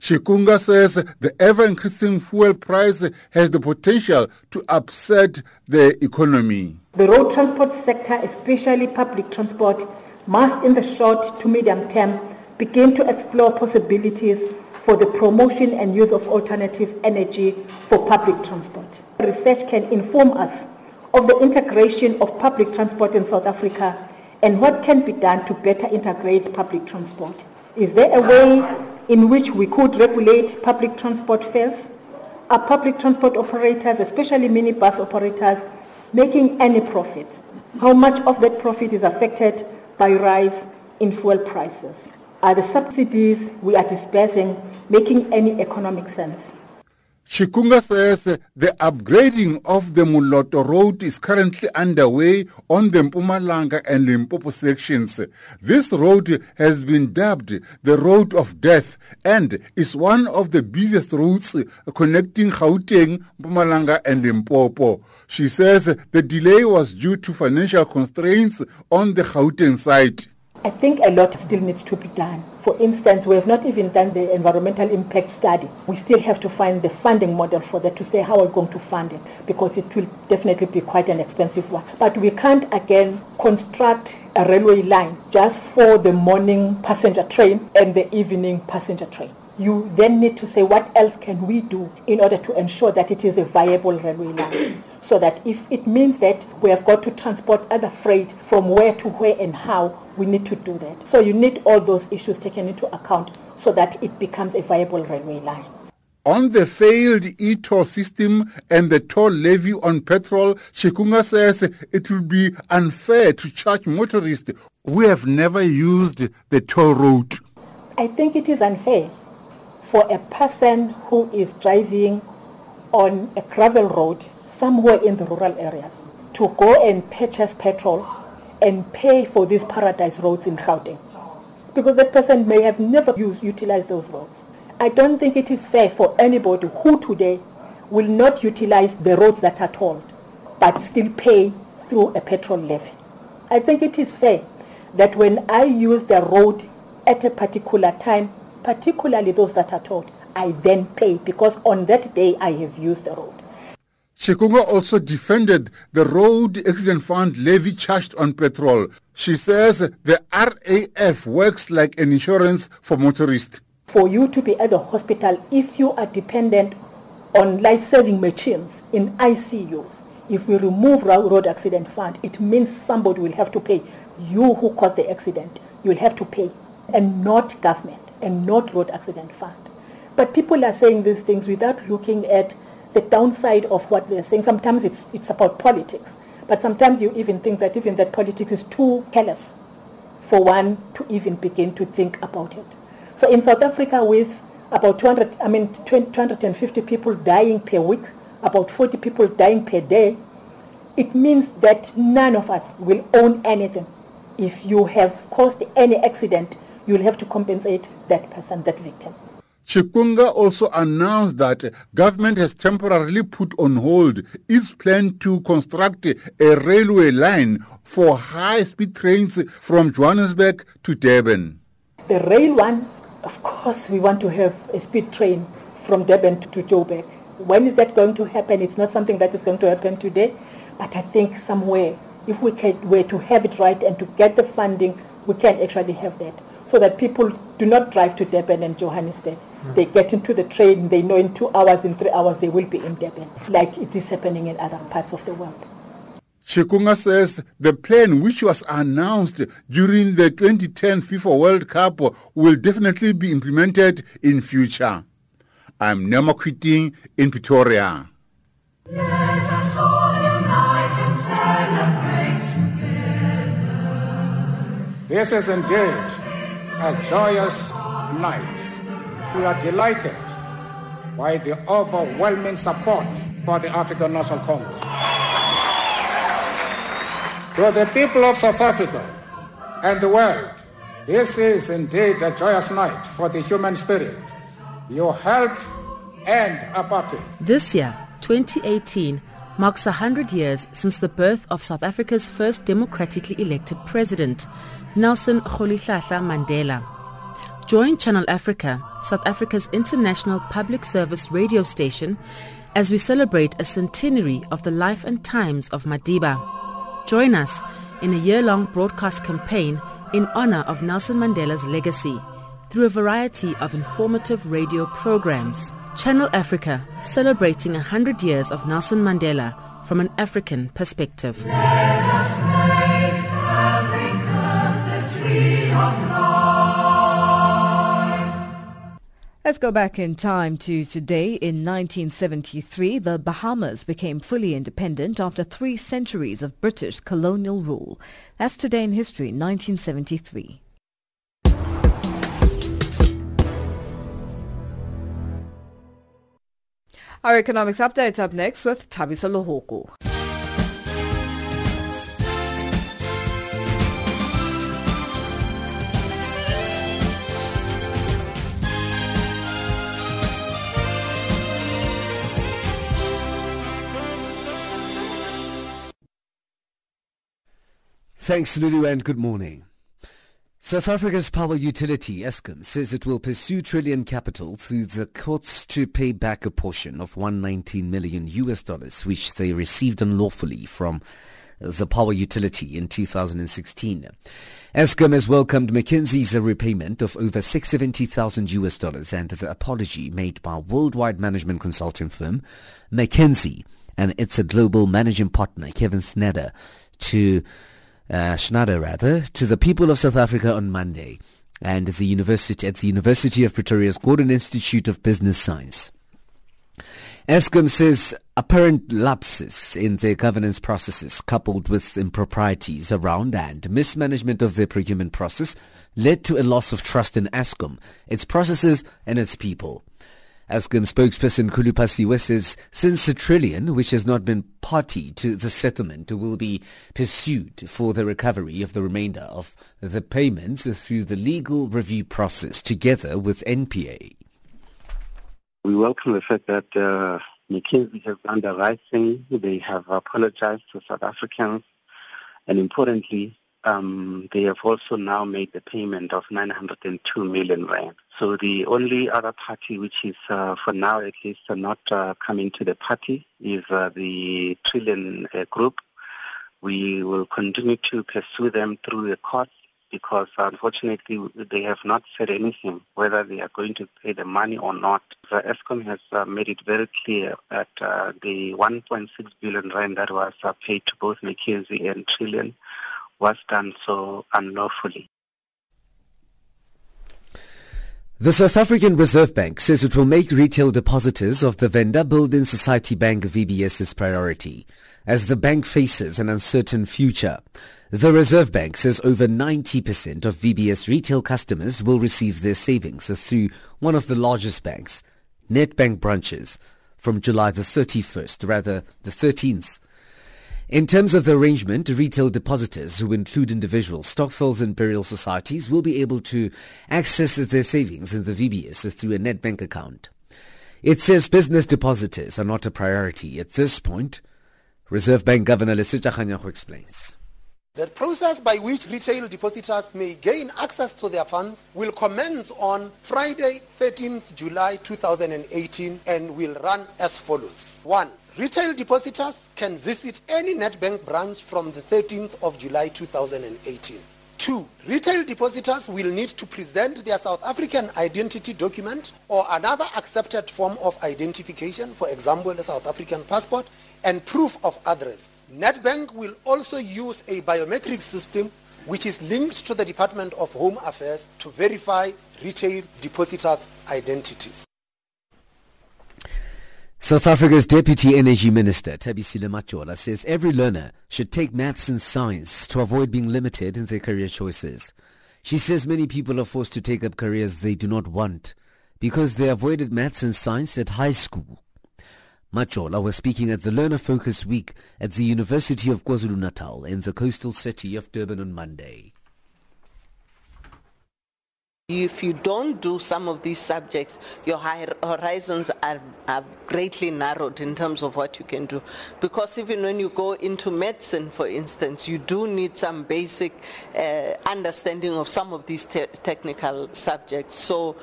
Speaker 19: Chikunga says the ever-increasing fuel price has the potential to upset the economy.
Speaker 20: The road transport sector, especially public transport, must in the short to medium term begin to explore possibilities for the promotion and use of alternative energy for public transport. Research can inform us of the integration of public transport in South Africa and what can be done to better integrate public transport. Is there a way in which we could regulate public transport fares? Are public transport operators, especially minibus operators, making any profit? How much of that profit is affected by rise in fuel prices? Are the subsidies we are dispersing making any economic sense?
Speaker 19: Chikunga says the upgrading of the Moloto Road is currently underway on the Mpumalanga and Limpopo sections. This road has been dubbed the Road of Death and is one of the busiest routes connecting Gauteng, Mpumalanga and Limpopo. She says the delay was due to financial constraints on the Gauteng site.
Speaker 20: I think a lot still needs to be done. For instance, we have not even done the environmental impact study. We still have to find the funding model for that to say how we're going to fund it because it will definitely be quite an expensive one. But we can't again construct a railway line just for the morning passenger train and the evening passenger train you then need to say what else can we do in order to ensure that it is a viable railway line. So that if it means that we have got to transport other freight from where to where and how, we need to do that. So you need all those issues taken into account so that it becomes a viable railway line.
Speaker 19: On the failed e-toll system and the toll levy on petrol, Chikunga says it will be unfair to charge motorists who have never used the toll route.
Speaker 20: I think it is unfair for a person who is driving on a gravel road somewhere in the rural areas to go and purchase petrol and pay for these paradise roads in Gauteng. Because that person may have never used, utilized those roads. I don't think it is fair for anybody who today will not utilize the roads that are tolled, but still pay through a petrol levy. I think it is fair that when I use the road at a particular time particularly those that are tolled, I then pay because on that day I have used the road.
Speaker 19: Chikunga also defended the road accident fund levy charged on petrol. She says the RAF works like an insurance for motorists.
Speaker 20: For you to be at the hospital, if you are dependent on life-saving machines in ICUs, if we remove road accident fund, it means somebody will have to pay. You who caused the accident, you will have to pay, and not government and not road accident fund. But people are saying these things without looking at the downside of what they're saying. Sometimes it's, it's about politics, but sometimes you even think that even that politics is too callous for one to even begin to think about it. So in South Africa with about 200, I mean 250 people dying per week, about 40 people dying per day, it means that none of us will own anything. If you have caused any accident, you'll have to compensate that person, that victim.
Speaker 19: Chikunga also announced that government has temporarily put on hold its plan to construct a railway line for high-speed trains from Johannesburg to Durban.
Speaker 20: The rail one, of course, we want to have a speed train from Durban to Joburg. When is that going to happen? It's not something that is going to happen today, but I think somewhere, if we can, were to have it right and to get the funding, we can actually have that so that people do not drive to Durban and Johannesburg. Mm. They get into the train, they know in two hours, in three hours, they will be in Durban, like it is happening in other parts of the world.
Speaker 19: Chikunga says the plan, which was announced during the 2010 FIFA World Cup, will definitely be implemented in future. I'm Neo Makwiting in Pretoria.
Speaker 21: This is indeed a joyous night. We are delighted by the overwhelming support for the African National Congress. To the people of South Africa and the world, this is indeed a joyous night for the human spirit. Your help and apartheid.
Speaker 15: This year, 2018, marks 100 years since the birth of South Africa's first democratically elected president, Nelson Rolihlahla Mandela. Join Channel Africa, South Africa's international public service radio station, as we celebrate a centenary of the life and times of Madiba. Join us in a year-long broadcast campaign in honor of Nelson Mandela's legacy through a variety of informative radio programs. Channel Africa, celebrating 100 years of Nelson Mandela from an African perspective.
Speaker 2: Let's go back in time to today. In 1973, the Bahamas became fully independent after three centuries of British colonial rule. That's today in history, 1973. Our economics update up next with Tabiso Lohoko.
Speaker 22: Thanks, Lulu, and good morning. South Africa's power utility, Eskom, says it will pursue Trillian Capital through the courts to pay back a portion of 119 million US dollars, which they received unlawfully from the power utility in 2016. Eskom has welcomed McKinsey's repayment of over 670,000 US dollars and the apology made by worldwide management consulting firm McKinsey and its global managing partner Kevin Snyder to uh, Schneider rather, to the people of South Africa on Monday and the university at the University of Pretoria's Gordon Institute of Business Science. Eskom says apparent lapses in their governance processes coupled with improprieties around and mismanagement of their procurement process led to a loss of trust in Eskom, its processes and its people. Eskom spokesperson Khulu Phasiwe says since the Trillian, which has not been party to the settlement, will be pursued for the recovery of the remainder of the payments through the legal review process together with NPA.
Speaker 23: We welcome the fact that uh, McKinsey has done the right thing. They have apologized to South Africans and importantly, um, they have also now made the payment of 902 million rand. So the only other party which is, uh, for now at least, uh, not uh, coming to the party is uh, the Trillian uh, Group. We will continue to pursue them through the courts because unfortunately they have not said anything whether they are going to pay the money or not. The Eskom has uh, made it very clear that the 1.6 billion rand that was paid to both McKinsey and Trillian was done so unlawfully.
Speaker 22: The South African Reserve Bank says it will make retail depositors of the Venda Building Society Bank VBS its priority as the bank faces an uncertain future. The Reserve Bank says over 90% of VBS retail customers will receive their savings through one of the largest banks, Nedbank branches, from July the 31st, rather the 13th. In terms of the arrangement, retail depositors, who include individuals, stokvels and burial societies, will be able to access their savings in the VBS through a Nedbank account. It says business depositors are not a priority at this point. Reserve Bank Governor Lesetja Kganyago explains.
Speaker 24: The process by which retail depositors may gain access to their funds will commence on Friday, 13th July 2018 and will run as follows. 1. Retail depositors can visit any Nedbank branch from the 13th of July 2018. Two, retail depositors will need to present their South African identity document or another accepted form of identification, for example, a South African passport, and proof of address. Nedbank will also use a biometric system which is linked to the Department of Home Affairs to verify retail depositors' identities.
Speaker 22: South Africa's Deputy Energy Minister, Thembisile Majola, says every learner should take maths and science to avoid being limited in their career choices. She says many people are forced to take up careers they do not want because they avoided maths and science at high school. Majola was speaking at the Learner Focus Week at the University of KwaZulu-Natal in the coastal city of Durban on Monday.
Speaker 25: If you don't do some of these subjects, your horizons are, are, greatly narrowed in terms of what you can do. Because even when you go into medicine, for instance, you do need some basic uh, understanding of some of these te- technical subjects. So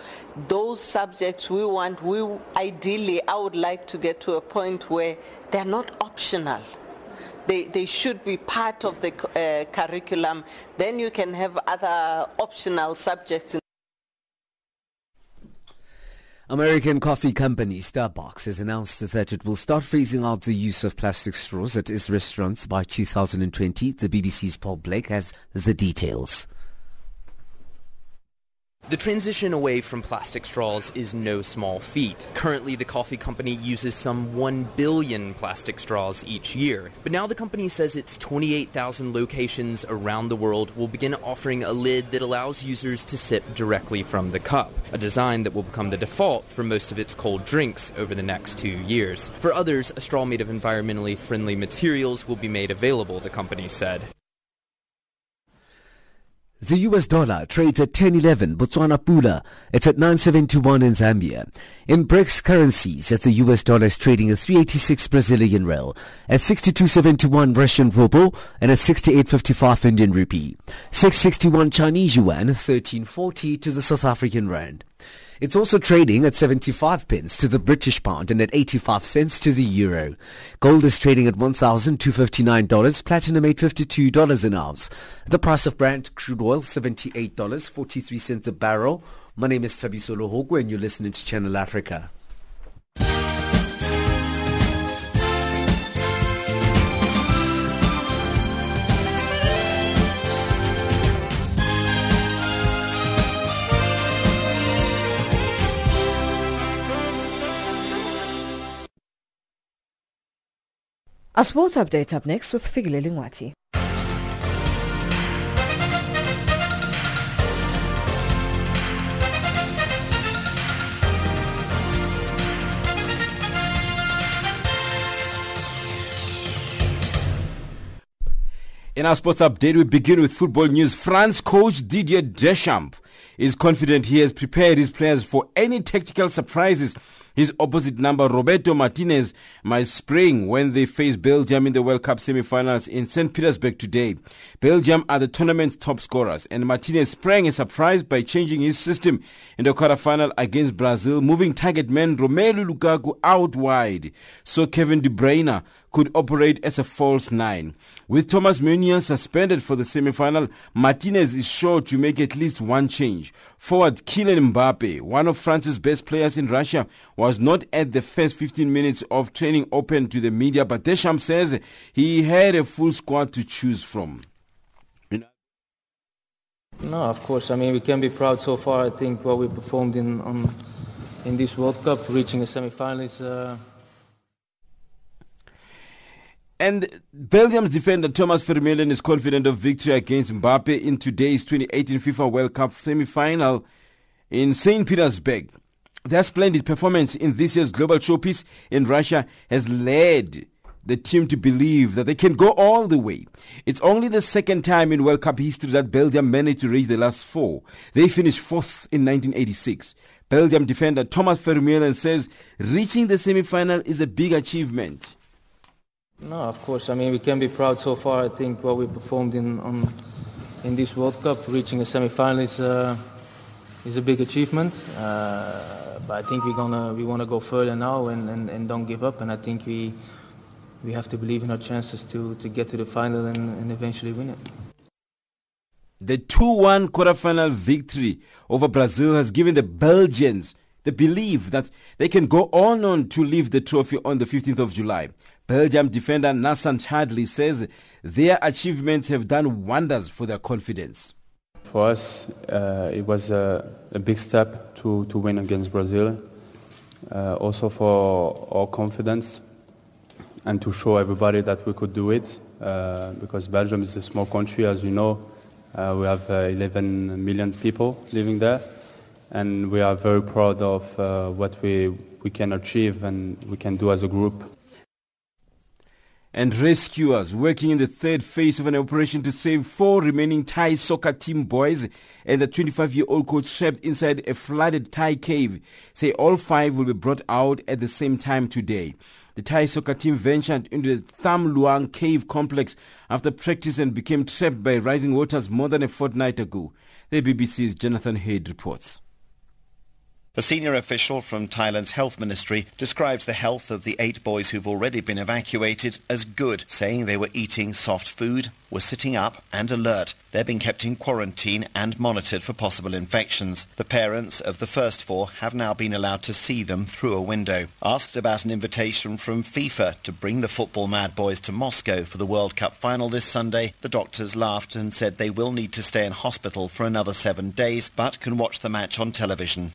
Speaker 25: those subjects we want, we ideally, I would like to get to a point where they're not optional. They, they, should be part of the uh, curriculum. Then you can have other optional subjects
Speaker 22: American coffee company Starbucks has announced that it will start phasing out the use of plastic straws at its restaurants by 2020. The BBC's Paul Blake has the details.
Speaker 26: The transition away from plastic straws is no small feat. Currently, the coffee company uses some 1 billion plastic straws each year. But now the company says its 28,000 locations around the world will begin offering a lid that allows users to sip directly from the cup, a design that will become the default for most of its cold drinks over the next two years. For others, a straw made of environmentally friendly materials will be made available, the company said.
Speaker 22: The US dollar trades at 10.11 Botswana Pula. It's at 9.71 in Zambia. In BRICS currencies, the US dollar is trading at 386 Brazilian real, at 62.71 Russian ruble, and at 68.55 Indian rupee. 661 Chinese yuan, 13.40 to the South African rand. It's also trading at 75 pence to the British pound and at 85 cents to the euro. Gold is trading at $1,259, platinum $852 an ounce. The price of Brent crude oil $78.43 a barrel. My name is Tabiso Lohogu and you're listening to Channel Africa.
Speaker 2: A sports update up next with Figile Lingwati.
Speaker 27: In our sports update, we begin with football news. France coach Didier Deschamps is confident he has prepared his players for any tactical surprises his opposite number, Roberto Martinez, might spring when they face Belgium in the World Cup semi-finals in St. Petersburg today. Belgium are the tournament's top scorers, and Martinez sprang a surprise by changing his system in the quarterfinal against Brazil, moving target man Romelu Lukaku out wide, so Kevin De Bruyne could operate as a false nine. With Thomas Meunier suspended for the semi-final, Martinez is sure to make at least one change. Forward Kylian Mbappe, one of France's best players in Russia, was not at the first 15 minutes of training open to the media, but Deschamps says he had a full squad to choose from.
Speaker 28: No, of course. I mean, we can be proud so far. I think what we performed in on, in this World Cup, reaching a semi-final is. Uh
Speaker 27: and Belgium's defender Thomas Vermaelen is confident of victory against Mbappe in today's 2018 FIFA World Cup semi-final in St. Petersburg. Their splendid performance in this year's global showpiece in Russia has led the team to believe that they can go all the way. It's only the second time in World Cup history that Belgium managed to reach the last four. They finished fourth in 1986. Belgium defender Thomas Vermaelen says reaching the semi-final is a big achievement.
Speaker 28: No, of course. I mean, we can be proud so far. I think what we performed in on, in this World Cup, reaching a semi-final is uh, is a big achievement. Uh, but I think we're gonna we want to go further now and, and, and don't give up. And I think we we have to believe in our chances to, to get to the final and, and eventually win it.
Speaker 27: The 2-1 quarterfinal victory over Brazil has given the Belgians the belief that they can go on on to lift the trophy on the 15th of July. Belgium defender Nacer Chadli says their achievements have done wonders for their confidence.
Speaker 29: For us, uh, it was a, a, big step to, to win against Brazil. Uh, also for our confidence and to show everybody that we could do it uh, because Belgium is a small country, as you know. Uh, we have uh, 11 million people living there. and we are very proud of uh, what we, we can achieve and we can do as a group.
Speaker 27: And rescuers working in the third phase of an operation to save four remaining Thai soccer team boys and the 25-year-old coach trapped inside a flooded Thai cave say all five will be brought out at the same time today. The Thai soccer team ventured into the Tham Luang cave complex after practice and became trapped by rising waters more than a fortnight ago. The BBC's Jonathan Head reports.
Speaker 30: A senior official from Thailand's health ministry describes the health of the eight boys who've already been evacuated as good, saying they were eating soft food, were sitting up and alert. They're being kept in quarantine and monitored for possible infections. The parents of the first four have now been allowed to see them through a window. Asked about an invitation from FIFA to bring the football mad boys to Moscow for the World Cup final this Sunday, the doctors laughed and said they will need to stay in hospital for another seven days, but can watch the match on television.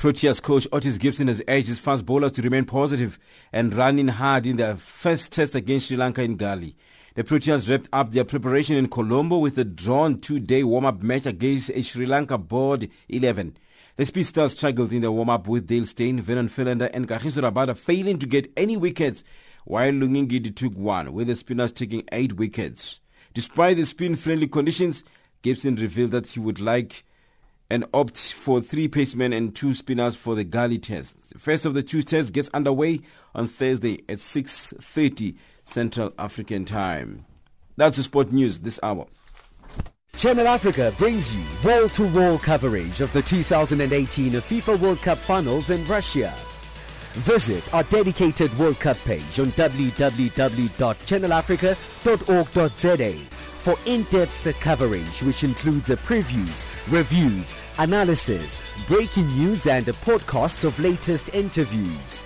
Speaker 27: Proteas coach Otis Gibson has urged his fast bowlers to remain positive and running hard in their first test against Sri Lanka in Galle. The Proteas wrapped up their preparation in Colombo with a drawn two-day warm-up match against a Sri Lanka board 11. The Speedstars struggled in the warm-up with Dale Steyn, Vernon Philander and Kagiso Rabada failing to get any wickets while Lungi Ngidi took one, with the spinners taking eight wickets. Despite the spin-friendly conditions, Gibson revealed that he would like and opt for three pacemen and two spinners for the Galle test. The first of the two tests gets underway on Thursday at 6.30 Central African Time. That's the sport news this hour.
Speaker 22: Channel Africa brings you wall-to-wall coverage of the 2018 FIFA World Cup finals in Russia. Visit our dedicated World Cup page on www.channelafrica.org.za for in-depth coverage which includes the previews, reviews, analysis, breaking news and a podcast of latest interviews.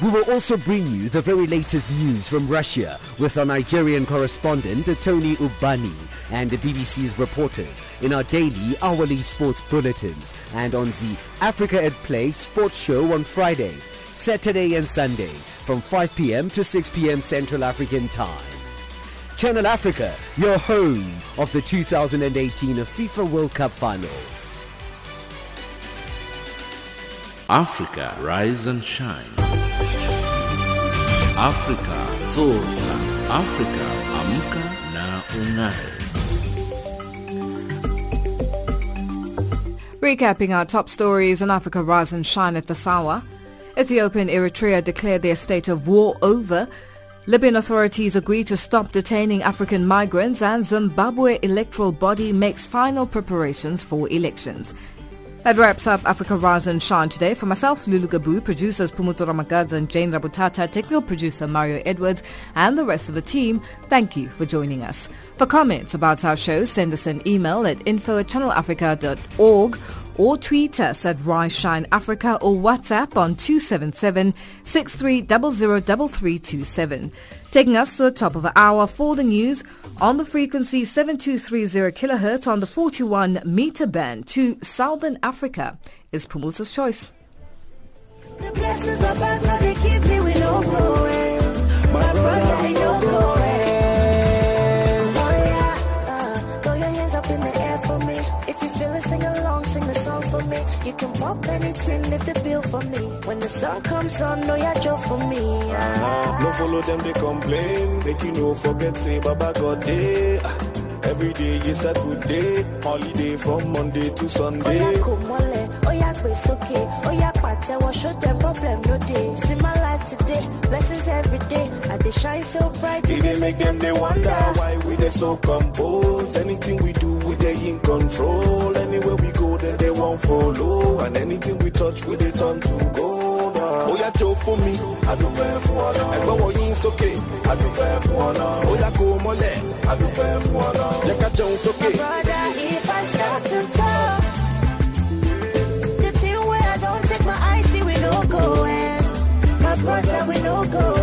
Speaker 22: We will also bring you the very latest news from Russia with our Nigerian correspondent Tony Ubani and the BBC's reporters in our daily hourly sports bulletins and on the Africa at Play sports show on Friday, Saturday and Sunday from 5 p.m. to 6 p.m. Central African Time. Channel Africa, your home of the 2018 FIFA World Cup Finals.
Speaker 1: Africa, rise and shine. Africa, zorka. Africa, amka na ungae.
Speaker 2: Recapping our top stories on Africa Rise and Shine at this hour. Ethiopia and Eritrea declared their state of war over. Libyan authorities agree to stop detaining African migrants and Zimbabwe electoral body makes final preparations for elections. That wraps up Africa Rise and Shine today. For myself, Lulu Gabu, producers Pumuto Ramagadza and Jane Rabutata, technical producer Mario Edwards, and the rest of the team, thank you for joining us. For comments about our show, send us an email at info at channelafrica.org or tweet us at Rise Africa or WhatsApp on 277 63003327. Taking us to the top of the hour for the news on the frequency 7230 kilohertz on the 41 meter band to Southern Africa is Pumulsa's choice.
Speaker 31: The Pop anything, lift the bill for me. When the sun comes on, know your job for me. Ah.
Speaker 32: No follow them, they complain. Make you no forget, say Baba God day. Ah, Every day is a good day. Holiday from Monday to Sunday.
Speaker 31: Oya kò mọ́lẹ̀, oya sókè, oya show them problem no dey. See my life today, blessings every day. I dey shine so bright,
Speaker 32: It dey make them they wonder why we they so composed. Anything we do, we they in control. Anywhere we go, then they won't follow. And anything we touch, we they turn to gold. Oh yeah, joke for me. I do bear for honor. And go on in okay. I do bear for honor. Oh yeah, go mole. I do bear for honor. Jack a Jones
Speaker 31: My
Speaker 32: okay.
Speaker 31: brother, if I start to talk, Brother, we no going.